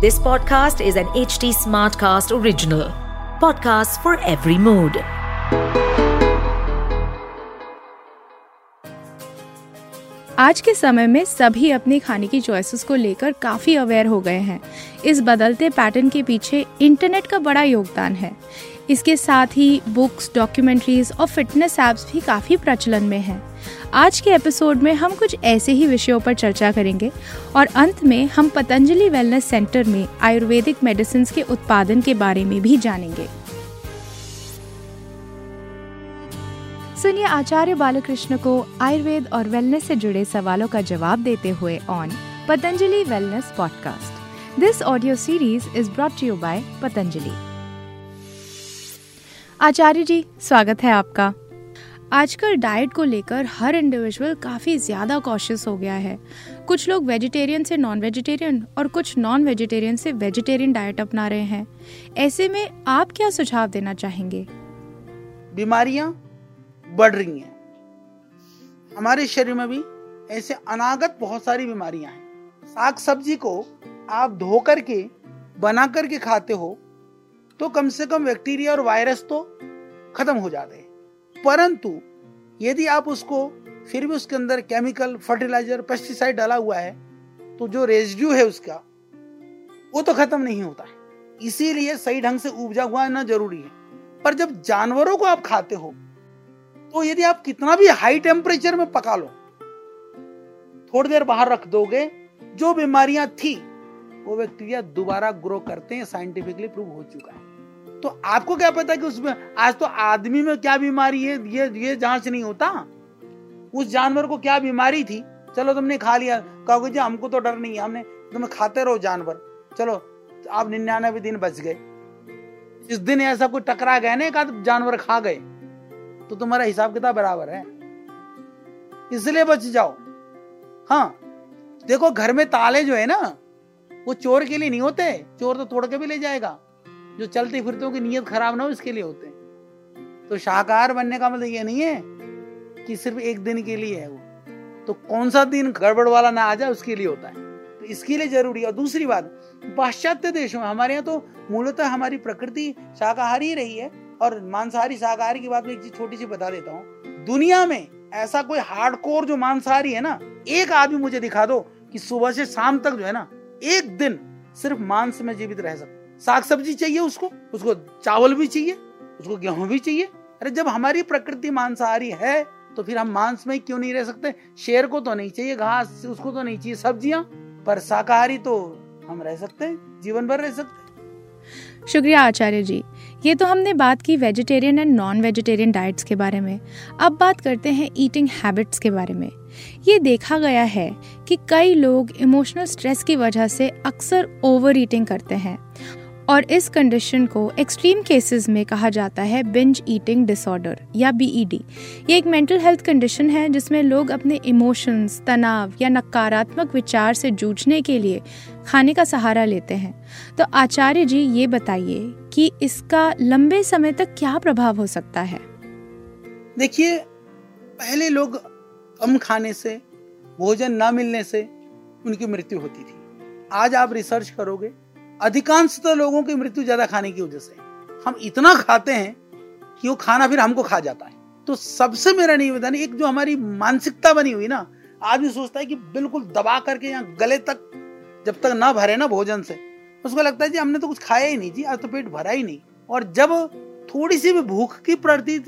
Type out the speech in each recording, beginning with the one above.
This podcast is an HT Smartcast original. Podcasts for every mood. आज के समय में सभी अपने खाने की चॉइसेस को लेकर काफ़ी अवेयर हो गए हैं इस बदलते पैटर्न के पीछे इंटरनेट का बड़ा योगदान है इसके साथ ही बुक्स डॉक्यूमेंट्रीज और फिटनेस ऐप्स भी काफ़ी प्रचलन में हैं। आज के एपिसोड में हम कुछ ऐसे ही विषयों पर चर्चा करेंगे और अंत में हम पतंजलि वेलनेस सेंटर में आयुर्वेदिक मेडिसिन के उत्पादन के बारे में भी जानेंगे। सुनिए आचार्य बालकृष्ण को आयुर्वेद और वेलनेस से जुड़े सवालों का जवाब देते हुए on Patanjali wellness podcast this audio series is brought you by Patanjali. Acharya ji, स्वागत है आपका। आजकल डाइट को लेकर हर इंडिविजुअल काफ़ी ज़्यादा कॉशियस हो गया है। कुछ लोग वेजिटेरियन से नॉन वेजिटेरियन और कुछ नॉन वेजिटेरियन से वेजिटेरियन डाइट अपना रहे हैं। ऐसे में आप क्या सुझाव देना चाहेंगे? बीमारियाँ बढ़ रही हैं। हमारे शरीर में भी ऐसे अनागत बहुत सारी बीमारियाँ हैं। साग सब्ज़ी को आप धो करके बना करके खाते हो तो कम से कम बैक्टीरिया और वायरस तो खत्म हो जाते हैं। परंतु यदि आप उसको फिर भी उसके अंदर केमिकल, फर्टिलाइज़र, पेस्टिसाइड डाला हुआ है तो जो रेजिड्यू है उसका, वो तो खत्म नहीं होता है। इसीलिए सही ढंग से उपजा हुआ ना ज़रूरी है। पर जब जानवरों को आप खाते हो तो यदि आप कितना भी हाई टेम्परेचर में पका लो, थोड़ी देर बाहर रख दोगे, जो बीमारियाँ थी, वो बैक्टीरिया दोबारा ग्रो करते हैं साइंटिफिकली प्रूव हो चुका है। तो आपको क्या पता कि उसमें, आज तो आदमी में क्या बीमारी है, ये ये जाँच नहीं होता। उस जानवर को क्या बीमारी थी? चलो तुमने खा लिया। कहोगे जी, हमको तो डर नहीं है, हमने, तुम्हें खाते रहो जानवर। चलो, आप निन्यानवे दिन बच गए। जिस दिन ऐसा कोई टकरा गया ना, एक जानवर खा गए तो तुम्हारा हिसाब किताब बराबर है। इसलिए बच जाओ। हाँ देखो घर में ताले जो है ना, वो चोर के लिए नहीं होते, चोर तो तोड़ के भी ले जाएगा। जो चलते फिरते हो की नीयत खराब ना हो, इसके लिए होते हैं। तो शाकाहार बनने का मतलब ये नहीं है कि सिर्फ़ एक दिन के लिए है वो। तो कौन सा दिन गड़बड़ वाला ना आ जाए, उसके लिए होता है। तो इसके लिए ज़रूरी है। और दूसरी बात, पाश्चात्य देशों में, हमारे यहाँ तो मूलतः हमारी प्रकृति शाकाहारी रही है। और मांसाहारी, शाकाहारी की बात में एक चीज़ छोटी सी बता देता हूँ। दुनिया में ऐसा कोई हार्डकोर जो मांसाहारी है ना, एक आदमी मुझे दिखा दो कि सुबह से शाम तक जो है ना, एक दिन सिर्फ़ मांस में जीवित रह सकता साग सब्ज़ी चाहिए उसको उसको चावल भी चाहिए, उसको गेहूँ भी चाहिए। अरे जब हमारी प्रकृति मांसाहारी है तो फिर हम मांस में क्यों नहीं रह सकते? शेर को तो नहीं चाहिए, घास, उसको तो नहीं चाहिए, सब्ज़ियाँ। पर शाकाहारी तो हम रह सकते हैं जीवन भर रह सकते शुक्रिया आचार्य जी। ये तो हमने बात की vegetarian and non vegetarian diets के बारे में। अब बात करते हैं ईटिंग हैबिट्स के बारे में। ये देखा गया है कि कई लोग इमोशनल स्ट्रेस की वजह से अक्सर ओवर ईटिंग करते हैं। और इस कंडीशन को एक्सट्रीम केसेस में कहा जाता है बिंज ईटिंग डिसऑर्डर या बीईडी e ये एक मेंटल हेल्थ कंडीशन है जिसमें लोग अपने इमोशंस तनाव या नकारात्मक विचार से जूझने के लिए खाने का सहारा लेते हैं। तो आचार्य जी, ये बताइए कि इसका लंबे समय तक क्या प्रभाव हो सकता है? देखिए, पहले लोग कम खाने से, भोजन न मिलने से उनकी मृत्यु होती थी। आज आप रिसर्च करोगे अधिकांशतः लोगों की मृत्यु ज़्यादा खाने की वजह से हम इतना खाते हैं कि वो खाना फिर हमको खा जाता है। तो सबसे मेरा निवेदन, एक जो हमारी मानसिकता बनी हुई ना आदमी सोचता है कि बिल्कुल दबा करके यहाँ गले तक जब तक ना भरे ना भोजन से, उसको लगता है जी, हमने तो कुछ खाया ही नहीं जी, आज तो पेट भरा ही नहीं। और जब थोड़ी सी भी भूख की प्रती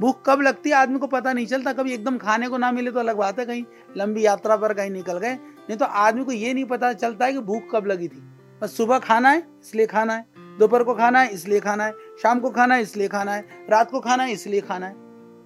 भूख कब लगती है, आदमी को पता नहीं चलता, कभी एकदम खाने को ना मिले तो अलग बात है, कहीं लंबी यात्रा पर कहीं निकल गए, नहीं तो आदमी को ये नहीं पता चलता है कि भूख कब लगी थी। बस सुबह खाना है, इसलिए खाना है। दोपहर को खाना है, इसलिए खाना है। शाम को खाना है, इसलिए खाना है। रात को खाना है, इसलिए खाना है।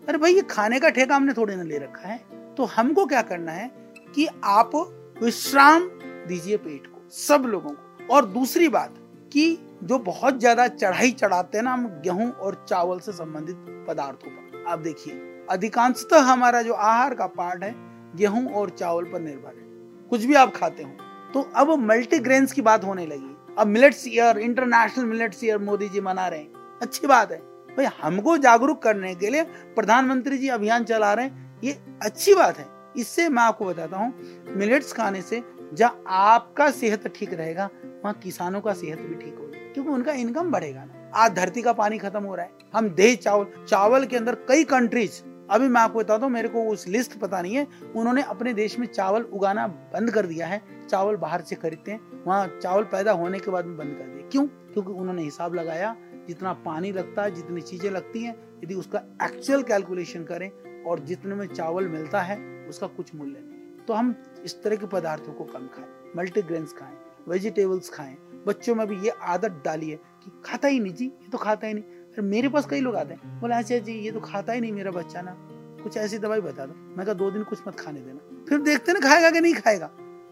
अरे भाई, ये खाने का ठेका हमने थोड़े ना ले रखा है। तो हमको क्या करना है कि आप विश्राम दीजिए पेट को, सब लोगों को। और दूसरी बात कि जो बहुत ज़्यादा चढ़ाई चढ़ाते हैं ना हम गेहूँ और चावल से संबंधित पदार्थों पर। आप देखिए, अधिकांशतः हमारा जो आहार का पार्ट है, गेहूँ और चावल पर निर्भर है। कुछ भी आप खाते हो तो अब मल्टीग्रेन की बात होने लगी। अब millets year international millets year Modi ji मना रहे हैं। अच्छी बात है। भाई, हमको जागरूक करने के लिए प्रधानमंत्री जी अभियान चला रहे हैं। ये अच्छी बात है। इससे मैं आपको बताता हूँ मिलेट्स खाने से जहाँ आपका सेहत ठीक रहेगा, वहाँ किसानों का सेहत भी ठीक होगा। क्योंकि उनका इनकम बढ़ेगा ना। आज धरती का पानी खत्म हो रहा है। हम दही चावल चावल के अंदर कई कंट्रीज़ अभी मैं आपको बताता हूँ, मेरे को उस लिस्ट पता नहीं है। उन्होंने अपने देश में चावल उगाना बंद कर दिया है। चावल बाहर से खरीदते हैं। वहाँ चावल पैदा होने के बाद में बंद कर दिया क्यों? क्योंकि उन्होंने हिसाब लगाया, जितना पानी लगता है, जितनी चीज़ें लगती हैं, यदि उसका एक्चुअल कैलकुलेशन करें और जितने में चावल मिलता है, उसका कुछ मूल्य नहीं तो हम इस तरह के पदार्थों को कम खाएँ मल्टीग्रेन्स खाएँ वेजिटेबल्स खाएँ। बच्चों में भी ये आदत डालिए कि खाता ही नहीं जी, ये तो खाता ही नहीं। फिर मेरे पास कई लोग आते हैं। बोले अच्छा जी ये तो खाता ही नहीं मेरा बच्चा ना। कुछ ऐसी दवाई बता दो। मैं कहा, दो दिन कुछ मत खाने देना। फिर देखते ना, खाएगा कि नहीं खाएगा।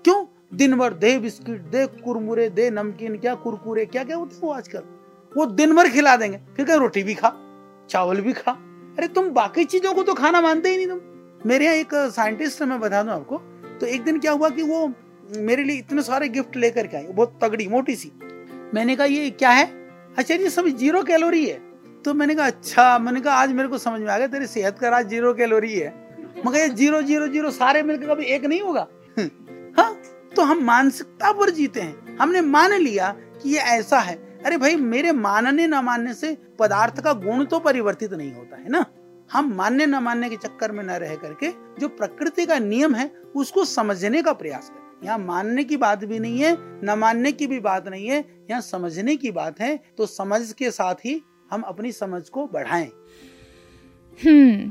क्यों? दिन भर दे बिस्किट, दे कुरमुरे, दे नमकीन, क्या कुरकुरे, क्या क्या होते वो आजकल? वो दिन भर खिला देंगे। फिर कहीं, रोटी भी खा, चावल भी खा। अरे, तुम बाकी चीज़ों को तो खाना मानते ही नहीं तुम। मेरे यहाँ एक साइंटिस्ट है, मैं बता दूँ आपको। तो एक दिन क्या हुआ कि वो मेरे लिए इतने सारे गिफ्ट लेकर के आई, बहुत तगड़ी, मोटी सी। मैंने कहा, ये क्या है? अच्छा ये सब ज़ीरो कैलोरी है। तो मैंने कहा अच्छा। मैंने कहा, आज मेरे को समझ में आ गया, तेरी सेहत का राज ज़ीरो कैलोरी है। मगर ये ज़ीरो ज़ीरो ज़ीरो सारे मिलकर कभी एक नहीं होगा। हाँ तो हम मानसिकता पर जीते हैं। हमने मान लिया कि ये ऐसा है। अरे भाई, मेरे मानने न मानने से पदार्थ का गुण तो परिवर्तित नहीं होता है ना? हम मानने न मानने के चक्कर में न रह करके जो प्रकृति का नियम है, उसको समझने का प्रयास करें। यहाँ मानने की बात भी नहीं है, न मानने की भी बात नहीं है, यहाँ समझने की बात है। तो समझ के साथ ही हम अपनी समझ को बढ़ाएँ। हम्म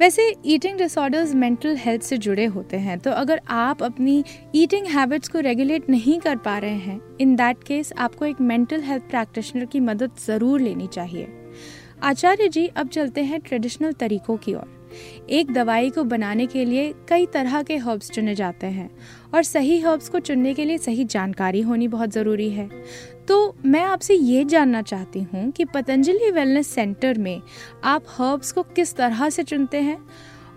वैसे ईटिंग डिसऑर्डर्स मेंटल हेल्थ से जुड़े होते हैं तो अगर आप अपनी ईटिंग हैबिट्स को रेगुलेट नहीं कर पा रहे हैं इन दैट केस आपको एक मेंटल हेल्थ प्रैक्टिशनर की मदद ज़रूर लेनी चाहिए। आचार्य जी, अब चलते हैं ट्रेडिशनल तरीकों की ओर। एक दवाई को बनाने के लिए कई तरह के हर्ब्स चुने जाते हैं। और सही हर्ब्स को चुनने के लिए सही जानकारी होनी बहुत ज़रूरी है। तो मैं आपसे ये जानना चाहती हूँ कि पतंजलि वेलनेस सेंटर में आप हर्ब्स को किस तरह से चुनते हैं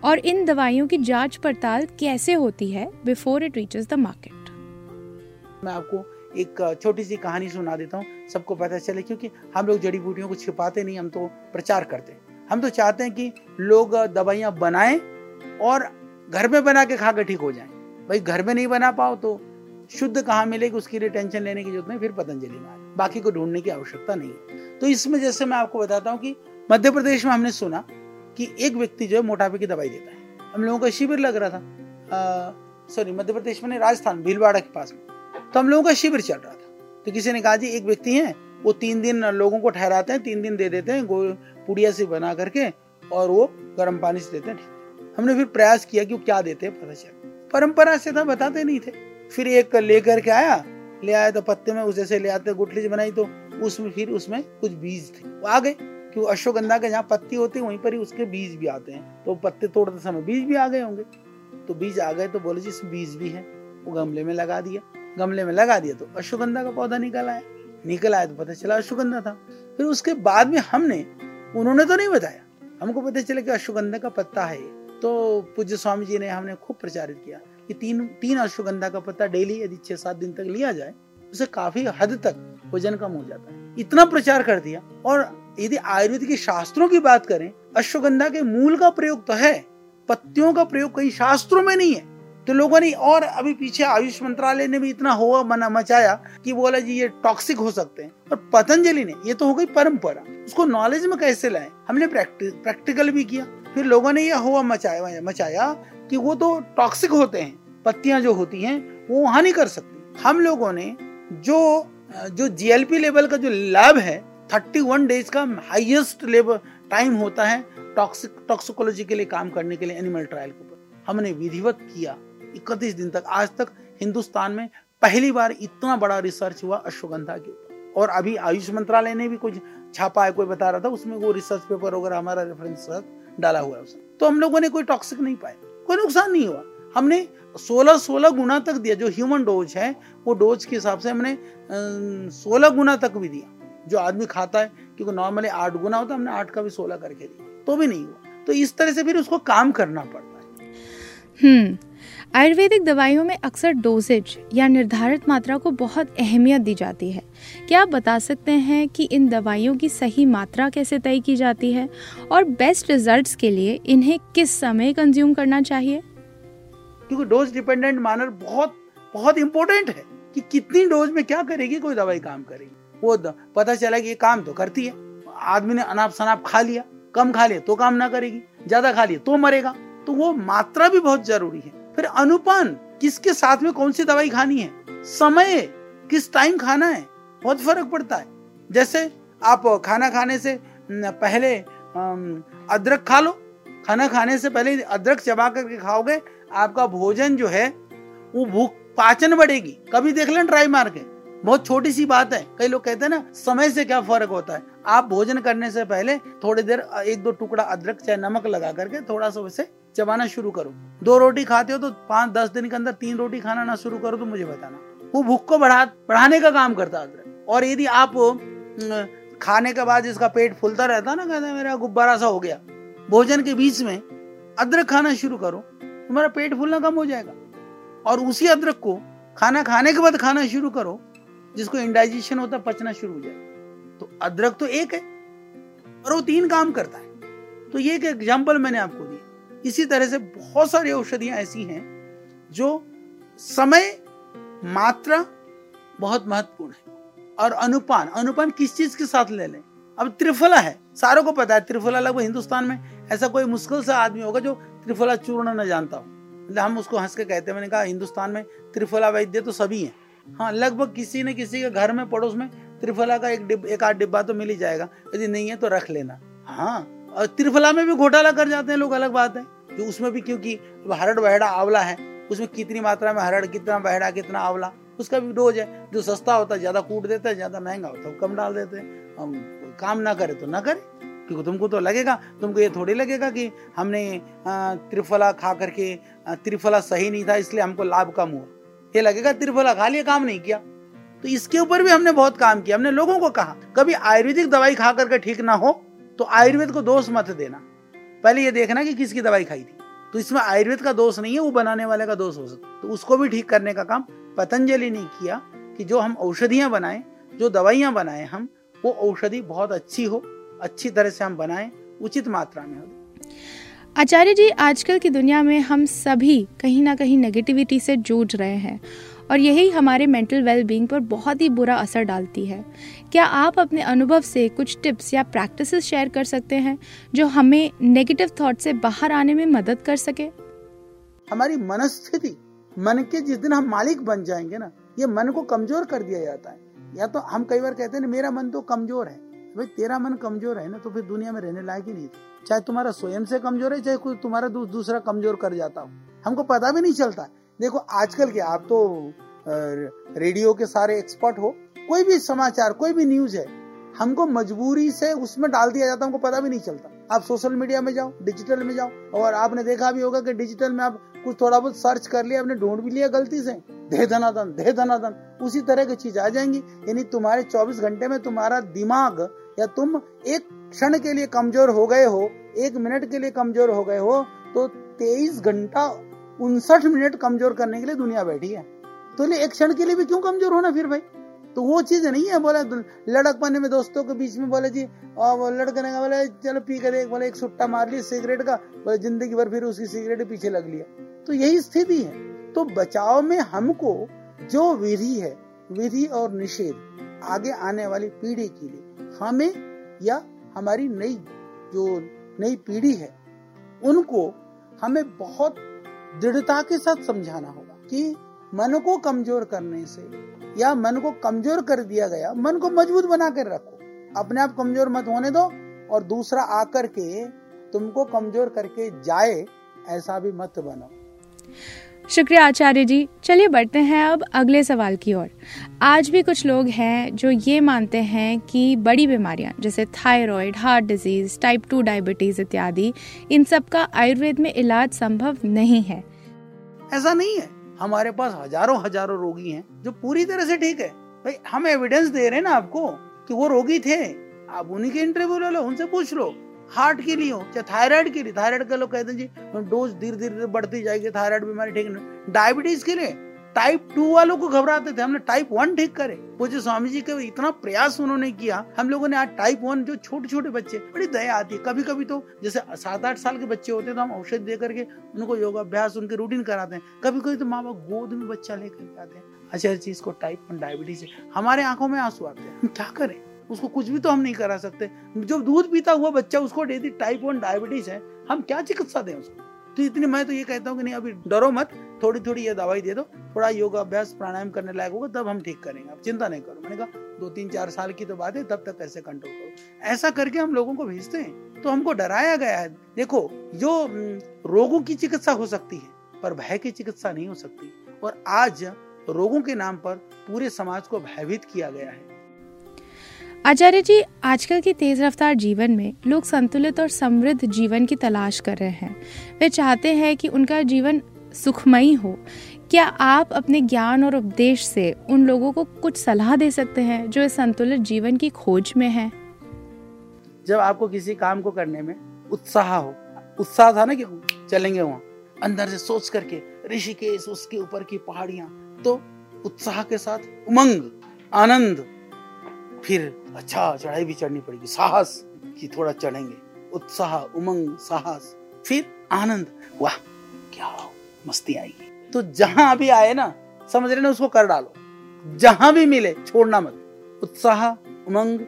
और इन दवाइयों की जाँच पड़ताल कैसे होती है before it reaches the market मैं आपको एक छोटी सी कहानी सुना देता हूँ, सबको पता चले, क्योंकि हम लोग जड़ी बूटियों को छिपाते नहीं, हम तो प्रचार करते हम तो चाहते हैं कि लोग दवाइयाँ बनाएँ और घर में बना के खा के ठीक हो जाएँ। भाई घर में नहीं बना पाओ तो शुद्ध कहाँ मिलेगी उसके लिए टेंशन लेने की ज़रूरत नहीं, फिर पतंजलि में आए बाकी को ढूँढने की आवश्यकता नहीं है। तो इसमें जैसे मैं आपको बताता हूँ कि मध्य प्रदेश में हमने सुना कि एक व्यक्ति जो है मोटापे की दवाई देता है। हम लोगों का शिविर लग रहा था। सॉरी मध्य प्रदेश में राजस्थान, भीलवाड़ा के पास में। तो हम लोगों का शिविर चल रहा था। तो किसी ने कहा, जी, एक व्यक्ति है, वो तीन दिन लोगों को ठहराते हैं, तीन दिन दे देते हैं पुड़िया से बना करके और वो गर्म पानी से देते हैं। हमने फिर प्रयास किया कि वो क्या देते हैं, पता चल। परंपरा से था बताते नहीं थे। फिर एक लेकर के आया, ले आया तो पत्ते में उसे से ले आते गुटली बनाई तो उसमें फिर उसमें कुछ बीज थे। वो आ गए क्यों अश्वगंधा के जहाँ पत्ती होती है, वहीं पर ही उसके बीज भी आते हैं। तो पत्ते तोड़ते समय बीज भी आ गए होंगे। तो बीज आ गए तो बोले जी, इसमें बीज भी है। वो गमले में लगा दिया। गमले में लगा दिया तो अश्वगंधा का पौधा निकल आया। निकल आया तो पता चला अश्वगंधा था। फिर उसके बाद में हमने, उन्होंने तो नहीं बताया। हमको पता चला कि अश्वगंधा का पत्ता है तो पूज्य स्वामी जी ने हमने खूब प्रचारित किया कि तीन तीन अश्वगंधा का पत्ता डेली यदि छह, सात दिन तक लिया जाए, उसे काफ़ी हद तक वज़न कम हो जाता है। इतना प्रचार कर दिया। और यदि आयुर्वेद के शास्त्रों की बात करें, अश्वगंधा के मूल का प्रयोग तो है, पत्तियों का प्रयोग कई शास्त्रों में नहीं है। तो लोगों ने और अभी पीछे आयुष मंत्रालय ने भी इतना हुआ, मना, मचाया कि बोला, जी, ये टॉक्सिक हो सकते हैं। और पतंजलि ने, ये तो हो गई परंपरा, उसको नॉलेज में कैसे लाए? हमने प्रैक्टिकल भी किया। फिर लोगों ने यह हुआ मचाया मचाया कि वो तो टॉक्सिक होते हैं, पत्तियाँ जो होती हैं, वो हानि कर सकती। हम लोगों ने जो जो जीएलपी लेवल का जो लैब है थर्टी वन डेज़ का हाइएस्ट लेवल टाइम होता है टॉक्सिक टॉक्सिकोलॉजी के लिए काम करने के लिए एनिमल ट्रायल के ऊपर। हमने विधिवत किया, इकतीस दिन तक, आज तक हिंदुस्तान में पहली बार इतना बड़ा रिसर्च हुआ अश्वगंधा के ऊपर। और अभी आयुष मंत्रालय ने भी कुछ छापा है, कोई बता रहा था, उसमें वो रिसर्च पेपर वगैरह हमारा रेफरेंस डाला हुआ है उसमें तो हम लोगों ने कोई टॉक्सिक नहीं पाया। कोई नुकसान नहीं हुआ। हमने 16 16 गुना तक दिया। जो ह्यूमन डोज है, वो डोज के हिसाब से हमने 16 गुना तक भी दिया। जो आदमी खाता है, क्योंकि नॉर्मली आठ गुना होता है, हमने आठ का भी सोलह करके दिया। तो भी नहीं हुआ। तो इस तरह से फिर उसको काम करना पड़ता है। हम्म। आयुर्वेदिक दवाइयों में अक्सर डोजेज या निर्धारित मात्रा को बहुत अहमियत दी जाती है। क्या आप बता सकते हैं कि इन दवाइयों की सही मात्रा कैसे तय की जाती है और बेस्ट रिजल्ट्स के लिए इन्हें किस समय कंज्यूम करना चाहिए? क्योंकि डोज डिपेंडेंट मानर बहुत बहुत इंपॉर्टेंट है कि कितनी डोज में क्या करेगी, कोई दवाई काम करेगी। वो पता चला कि ये काम तो करती है। आदमी ने अनाप शनाप खा लिया, कम खा लिया तो काम ना करेगी, ज़्यादा खा लिया तो मरेगा। तो वो मात्रा भी बहुत ज़रूरी है। फिर अनुपान, किसके साथ में कौन सी दवाई खानी है? समय, किस टाइम खाना है? बहुत फ़र्क पड़ता है। जैसे आप खाना खाने से पहले अदरक खा लो। खाना खाने से पहले अदरक चबा करके खाओगे, आपका भोजन जो है, वो भूख पाचन बढ़ेगी। कभी देख लें ट्राई मार के। बहुत छोटी सी बात है। कई लोग कहते हैं ना, समय से क्या फ़र्क होता है? आप भोजन करने से पहले थोड़ी देर, एक दो टुकड़ा अदरक, चाहे नमक लगा करके थोड़ा सा वैसे चबाना शुरू करो। दो रोटी खाते हो तो पाँच, दस दिन के अंदर तीन रोटी खाना ना शुरू करो तो मुझे बताना। वो भूख को बढ़ा, बढ़ाने का काम करता अदरक और यदि आप खाने के बाद इसका पेट फुलता रहता ना, कहते मेरा गुब्बारा सा हो गया। भोजन के बीच में अदरक खाना शुरू करो, तुम्हारा पेट फूलना कम हो जाएगा। और उसी अदरक को खाना खाने के बाद खाना शुरू करो, जिसको इंडाइजेशन होता पचना शुरू हो जाएगा तो अदरक तो एक है, और वो तीन काम करता है। तो ये एक एग्ज़ाम्पल मैंने आपको दिया इसी तरह से बहुत सारी औषधियाँ ऐसी हैं जो समय मात्रा बहुत महत्वपूर्ण है। और अनुपान अनुपान किस चीज़ के साथ ले लें? अब त्रिफला है सारों को पता है त्रिफला लगभग हिंदुस्तान में ऐसा कोई मुश्किल सा आदमी होगा जो त्रिफला चूर्ण न जानता हो। मतलब हम उसको हंस के कहते हैं मैंने कहा हिंदुस्तान में त्रिफला वैद्य तो सभी हैं। हाँ लगभग किसी न किसी के घर में पड़ोस में त्रिफला का एक डिब, एक आध डिब्बा तो मिल ही जाएगा। यदि नहीं है तो रख लेना। हाँ और त्रिफला में भी घोटाला कर जाते हैं लोग अलग बात है। जो उसमें भी क्योंकि हरड़ बहड़ा आंवला है, उसमें कितनी मात्रा में हरड़, कितना बहड़ा, कितना आंवला, उसका भी डोज है। जो सस्ता होता है, ज़्यादा कूट देता है, ज़्यादा महँगा होता है कम डाल देते हैं। हम काम ना करे तो ना करे, क्योंकि तुमको तो लगेगा, तुमको ये थोड़ी लगेगा कि हमने त्रिफला खा करके त्रिफला सही नहीं था, इसलिए हमको लाभ कम हुआ। ये लगेगा, त्रिफला खा लिया काम नहीं किया। तो इसके ऊपर भी हमने बहुत काम किया, हमने लोगों को कहा, कभी आयुर्वेदिक दवाई खा करके ठीक ना हो तो आयुर्वेद को दोष मत देना। पहले ये देखना कि किसकी दवाई खाई थी। तो इसमें आयुर्वेद का दोष नहीं है, वो बनाने वाले का दोष हो सकता तो उसको भी ठीक करने का काम पतंजलि ने किया कि जो हम औषधियाँ बनाए, जो दवाइयाँ बनाए हम, वो औषधि बहुत अच्छी हो, अच्छी तरह से हम बनाएँ, उचित मात्रा में हो। आचार्य जी, आजकल की दुनिया में हम सभी कहीं ना कहीं नेगेटिविटी से जूझ रहे हैं। और यही हमारे मेंटल वेलबींग पर बहुत ही बुरा असर डालती है। क्या आप अपने अनुभव से कुछ टिप्स या प्रैक्टिसेस शेयर कर सकते हैं, जो हमें नेगेटिव थॉट से बाहर आने में मदद कर सके? हमारी मनस्थिति, मन के जिस दिन हम मालिक बन जाएँगे ना, ये मन को कमज़ोर कर दिया जाता है। या तो हम कई बार कहते हैं मेरा मन तो कमज़ोर है। भाई, तेरा मन कमज़ोर है ना तो फिर दुनिया में रहने लायक ही नहीं चाहे तुम्हारा स्वयं से कमज़ोर है, चाहे कोई तुम्हारा दूसरा कमज़ोर कर जाता हो। हमको पता भी नहीं चलता। देखो, आजकल के आप तो रेडियो के सारे एक्सपर्ट हो, कोई भी समाचार, कोई भी न्यूज़ है, हमको मजबूरी से उसमें डाल दिया जाता हमको पता भी नहीं चलता। आप सोशल मीडिया में जाओ डिजिटल में जाओ, और आपने देखा भी होगा कि डिजिटल में आप कुछ थोड़ा बहुत सर्च कर लिया, आपने ढूंढ भी लिया गलती से। दे धनाधन दे धनाधन उसी तरह की चीज़ आ जाएँगी। यानी तुम्हारे 24 घंटे में तुम्हारा दिमाग, या तुम एक क्षण के लिए कमज़ोर हो गए हो, एक मिनट के लिए कमज़ोर हो गए हो तो तेईस घंटा उनसठ मिनट कमज़ोर करने के लिए दुनिया बैठी है। तो एक क्षण के लिए भी क्यों कमज़ोर होना फिर भाई? तो वो चीज़ नहीं है, बोले लड़क पाने में दोस्तों के बीच में बोले जी, और लड़के ने बोले, चलो पी कर एक बोले, एक सुट्टा मार लिया, सिगरेट का, बोले, ज़िंदगी भर फिर उसकी सिगरेट पीछे लग लिया। तो यही स्थिति है। तो बचाव में हमको जो विधि है, विधि और निषेध, आगे आने वाली पीढ़ी के लिए, हमें या हमारी नई, जो नई पीढ़ी है, उनको हमें बहुत दृढ़ता के साथ समझाना होगा कि मन को कमज़ोर करने से या मन को कमज़ोर कर दिया गया, मन को मज़बूत बना कर रखो। अपने आप कमज़ोर मत होने दो और दूसरा आकर के तुमको कमज़ोर करके जाए, ऐसा भी मत बनो। शुक्रिया आचार्य जी। चलिए बढ़ते हैं अब अगले सवाल की ओर। आज भी कुछ लोग हैं जो ये मानते हैं कि बड़ी बीमारियाँ, जैसे thyroid, heart disease type two diabetes इत्यादि, इन सब का आयुर्वेद में इलाज संभव नहीं है। ऐसा नहीं है। हमारे पास हज़ारों हज़ारों रोगी हैं जो पूरी तरह से ठीक है। भाई, हम एविडेंस दे रहे हैं ना आपको कि वो रोगी थे। आप उन्हीं के इंटरव्यू ले लो, उनसे पूछ लो। हार्ट के लिए हो, चाहे थायराइड के लिए, थायराइड के लोग कहते हैं जी डोज धीरे धीरे बढ़ती जाएगी, थायराइड बीमारी ठीक नहीं डायबिटीज़ के लिए टाइप टू वालों को घबराते थे, हमने टाइप वन ठीक करे। जो स्वामी जी के इतना प्रयास उन्होंने किया, हम लोगों ने आज टाइप वन जो छोटे छोटे बच्चे, बड़ी दया आती है। कभी कभी तो जैसे सात आठ साल के बच्चे होते हैं तो हम औषध दे करके उनको योगाभ्यास, उनके रूटीन कराते हैं। कभी कभी तो माँ बाप गोद में बच्चा लेकर आते हैं। अच्छा चीज़ को टाइप वन डायबिटीज़ है। हमारे आँखों में आँसू आते हैं। हम क्या करें? उसको कुछ भी तो हम नहीं करा सकते। जो दूध पीता हुआ बच्चा, उसको दे दी टाइप वन डायबिटीज़ है, हम क्या चिकित्सा दें उसको? तो इतनी, मैं तो ये कहता हूँ कि नहीं, अभी डरो मत थोड़ी थोड़ी ये दवाई दे दो, थोड़ा योगा अभ्यास प्राणायाम करने लायक होगा, तब हम ठीक करेंगे। अब चिंता नहीं करो। मैंने कहा दो तीन चार साल की तो बात है, तब तक कैसे कंट्रोल करो। ऐसा करके हम लोगों को भेजते हैं तो हमको डराया गया है। देखो, जो रोगों की चिकित्सा हो सकती है, पर भय की चिकित्सा नहीं हो सकती। और आज रोगों के नाम पर पूरे समाज को भयभीत किया गया है। आचार्य जी, आजकल के तेज रफ्तार जीवन में लोग संतुलित और समृद्ध जीवन की तलाश कर रहे हैं वे चाहते हैं कि उनका जीवन सुखमयी हो क्या आप अपने ज्ञान और उपदेश से उन लोगों को कुछ सलाह दे सकते हैं जो इस संतुलित जीवन की खोज में हैं? जब आपको किसी काम को करने में उत्साह हो, उत्साह था ना कि चलेंगे वहाँ, अंदर से सोच करके, ऋषिकेश, उसके ऊपर की पहाड़ियाँ तो उत्साह के साथ उमंग, आनंद फिर अच्छा चढ़ाई भी चढ़नी पड़ेगी। साहस की थोड़ा चढ़ेंगे। उत्साह, उमंग, साहस, फिर आनंद। वाह, क्या मस्ती आएगी तो जहाँ अभी आए ना, समझ रहे ना, उसको कर डालो। जहाँ भी मिले, छोड़ना मत। उत्साह, उमंग,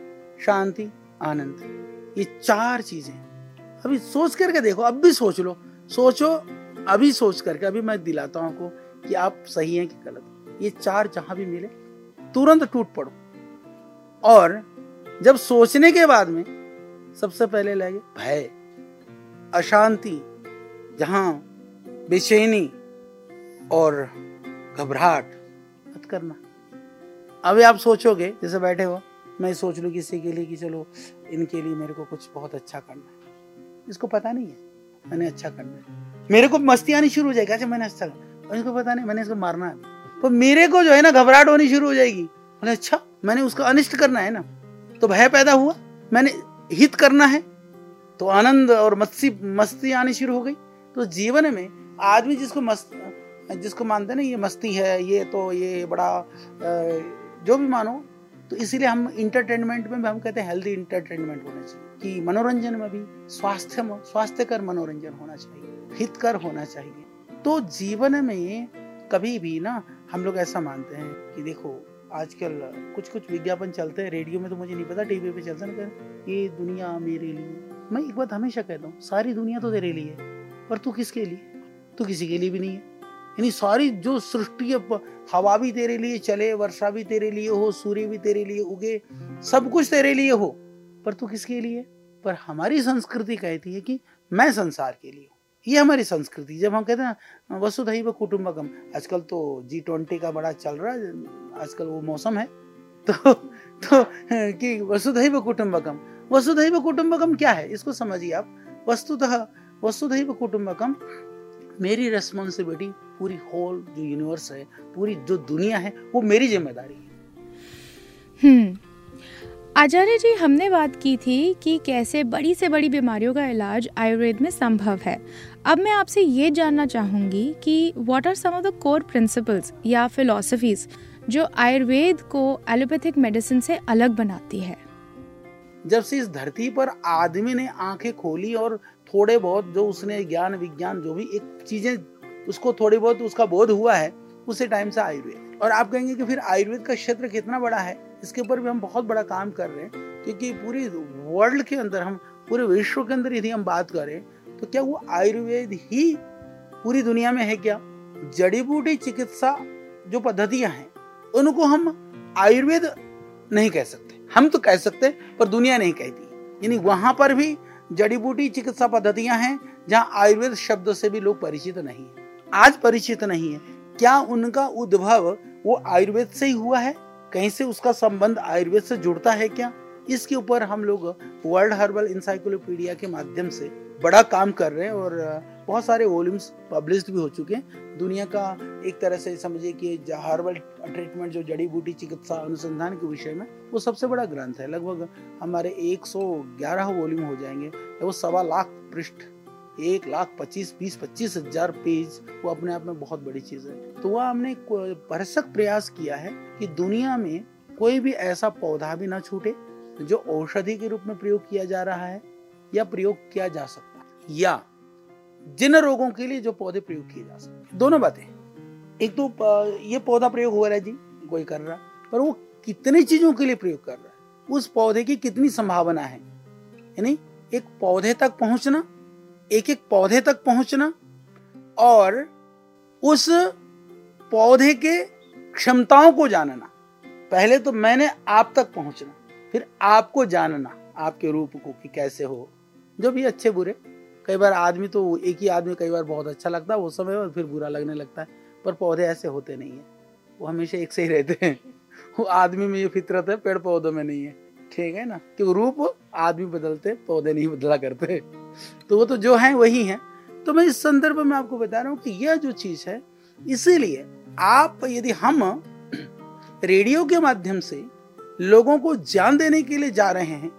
शांति, आनंद। ये चार चीज़ें। अभी सोच करके देखो, अब भी सोच लो। सोचो, अभी सोच करके, अभी मैं दिलाता हूँ आपको कि आप सही हैं कि गलत ये चार जहाँ भी मिले, तुरंत टूट पड़ो। और जब सोचने के बाद में सबसे पहले लगे भय, अशांति, जहाँ बेचैनी और घबराहट मत करना। अभी आप सोचोगे, जैसे बैठे हो, मैं सोच लू किसी के लिए कि चलो, इनके लिए मेरे को कुछ बहुत अच्छा करना है। इसको पता नहीं है, मैंने अच्छा करना है। मेरे को मस्ती आनी शुरू हो जाएगी अच्छा मैंने अच्छा करना और इसको पता नहीं, मैंने इसको मारना है। तो मेरे को जो है ना, घबराहट होनी शुरू हो जाएगी। अच्छा मैंने उसका अनिष्ट करना है ना तो भय पैदा हुआ। मैंने हित करना है तो आनंद और मस्ती मस्ती आनी शुरू हो गई। तो जीवन में आदमी जिसको मस्त, जिसको मानते ना, ये मस्ती है, ये तो ये बड़ा जो भी मानो तो इसीलिए हम इंटरटेनमेंट में भी हम कहते हैं हेल्दी इंटरटेनमेंट होना चाहिए। कि मनोरंजन में भी स्वास्थ्य स्वास्थ्य कर मनोरंजन होना चाहिए हित कर होना चाहिए। तो जीवन में कभी भी ना, हम लोग ऐसा मानते हैं कि देखो आजकल कुछ कुछ विज्ञापन चलते हैं रेडियो में तो मुझे नहीं पता, टीवी पे चलता ना ये दुनिया मेरे लिए मैं एक बात हमेशा कहता हूँ, सारी दुनिया तो तेरे लिए है, पर तू किसके लिए? तू किसी के लिए भी नहीं है। यानी सारी जो सृष्टि हवा भी तेरे लिए चले, वर्षा भी तेरे लिए हो, सूर्य भी तेरे लिए उगे, सब कुछ तेरे लिए हो, पर तू किसके लिए पर हमारी संस्कृति कहती है कि मैं संसार के लिए ये हमारी संस्कृति। जब हम कहते हैं वसुधैव कुटुंबकम आजकल तो जी ट्वेंटी का बड़ा चल रहा है, आजकल वो मौसम है। तो तो कि वसुधैव कुटुंबकम वसुधैव कुटुंबकम क्या है? इसको समझिए आप। वस्तुतः वसुधैव कुटुम्बकम, मेरी रेस्पॉन्सिबिलिटी पूरी होल जो यूनिवर्स है, पूरी जो दुनिया है, वो मेरी ज़िम्मेदारी है। हम्म। आचार्य जी, हमने बात की थी कि कैसे बड़ी से बड़ी बीमारियों का इलाज आयुर्वेद में संभव है। अब मैं आपसे ये जानना चाहूँगी कि what are some of the core principles या फिलोसफीज जो आयुर्वेद को एलोपैथिक मेडिसिन से अलग बनाती है? जब से इस धरती पर आदमी ने आँखें खोली और थोड़े बहुत जो उसने ज्ञान, विज्ञान, जो भी एक चीज़ें, उसको थोड़ी बहुत उसका बोध हुआ है, उसी टाइम से आयुर्वेद। और आप कहेंगे कि फिर आयुर्वेद का क्षेत्र कितना बड़ा है? इसके ऊपर भी हम बहुत बड़ा काम कर रहे हैं, क्योंकि पूरी वर्ल्ड के अंदर हम, पूरे विश्व के अंदर यदि हम बात करें तो क्या वो आयुर्वेद ही पूरी दुनिया में है क्या? जड़ी बूटी चिकित्सा जो पद्धतियाँ हैं, उनको हम आयुर्वेद नहीं कह सकते। हम तो कह सकते पर दुनिया नहीं कहती। यानी वहाँ पर भी जड़ी बूटी चिकित्सा पद्धतियाँ हैं, जहाँ आयुर्वेद शब्द से भी लोग परिचित नहीं है। आज परिचित नहीं है। क्या उनका उद्भव वो आयुर्वेद से ही हुआ है? कहीं से उसका संबंध आयुर्वेद से जुड़ता है क्या? इसके ऊपर हम लोग वर्ल्ड हर्बल इंसाइक्लोपीडिया के माध्यम से बड़ा काम कर रहे हैं और बहुत सारे वॉल्यूम्स पब्लिश भी हो चुके हैं। दुनिया का एक तरह से समझिए कि हर्बल ट्रीटमेंट जो जड़ी बूटी चिकित्सा अनुसंधान के विषय में, वो सबसे बड़ा ग्रंथ है। लगभग हमारे 111 वॉल्यूम हो जाएँगे वो सवा लाख पृष्ठ एक लाख पच्चीस, बीस, पच्चीस हज़ार पेज, वो अपने आप में बहुत बड़ी चीज़ है। तो वह हमने भरसक प्रयास किया है कि दुनिया में कोई भी ऐसा पौधा भी ना छूटे जो औषधि के रूप में प्रयोग किया जा रहा है या प्रयोग किया जा सकता है, या जिन रोगों के लिए जो पौधे प्रयोग किए जा सकते दोनों बातें। एक तो ये पौधा प्रयोग हो रहा है जी, कोई कर रहा, पर वो कितनी चीज़ों के लिए प्रयोग कर रहा है? उस पौधे की कितनी संभावना है? यानी एक पौधे तक पहुँचना एक एक पौधे तक पहुँचना और उस पौधे के क्षमताओं को जानना। पहले तो मैंने आप तक पहुँचना, फिर आपको जानना, आपके रूप को कि कैसे हो। जो भी अच्छे बुरे। कई बार आदमी तो एक ही आदमी कई बार बहुत अच्छा लगता है, वो समय फिर बुरा लगने लगता है, पर पौधे ऐसे होते नहीं है। वो हमेशा एक से ही रहते हैं। वो आदमी में ये फितरत है, पेड़ पौधों में नहीं है। ठीक है ना? कि रूप आदमी बदलते, पौधे नहीं बदला करते। तो वो तो जो है वही है। तो मैं इस संदर्भ में आपको बता रहा हूँ कि यह जो चीज़ है, इसीलिए आप यदि हम रेडियो के माध्यम से लोगों को जान देने के लिए जा रहे हैं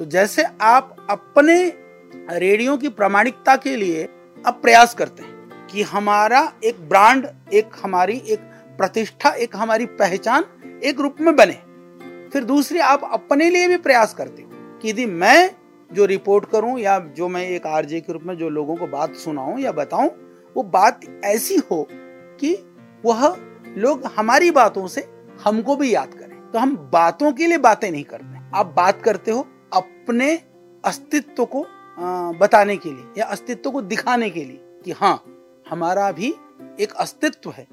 तो जैसे आप अपने रेडियो की प्रामाणिकता के लिए अब प्रयास करते हैं कि हमारा एक ब्रांड, एक हमारी एक प्रतिष्ठा, एक हमारी पहचान एक रूप में बने। फिर दूसरी, आप अपने लिए भी प्रयास करते हो कि यदि मैं जो रिपोर्ट करूँ या जो मैं एक आरजे के रूप में जो लोगों को बात सुनाऊं या बताऊँ, वो बात ऐसी हो कि वह लोग हमारी बातों से हमको भी याद करें। तो हम बातों के लिए बातें नहीं करते। आप बात करते हो अपने अस्तित्व को बताने के लिए या अस्तित्व को दिखाने के लिए कि हाँ हमारा भी एक अस्तित्व है।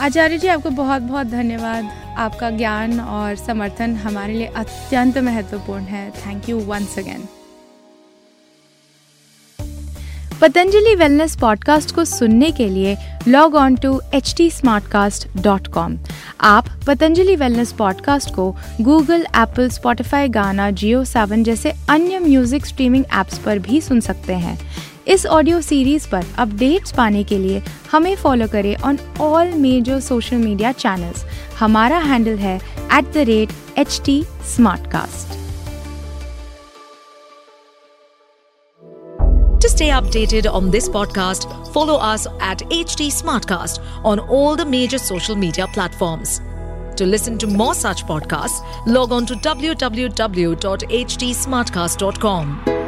आचार्य जी, आपको बहुत बहुत धन्यवाद। आपका ज्ञान और समर्थन हमारे लिए अत्यंत महत्वपूर्ण है। Thank you once again Patanjali wellness podcast को सुनने के लिए log on to H T आप पतंजलि वेलनेस पॉडकास्ट को Google Apple Spotify Gaana Jio seven जैसे अन्य म्यूज़िक स्ट्रीमिंग एप्स पर भी सुन सकते हैं। इस ऑडियो सीरीज पर अपडेट्स पाने के लिए हमें फॉलो करें on all major social media channels हमारा हैंडल है at the rate H T To stay updated on this podcast, follow us at HT Smartcast on all the major social media platforms. To listen to more such podcasts, log on to www.htsmartcast.com.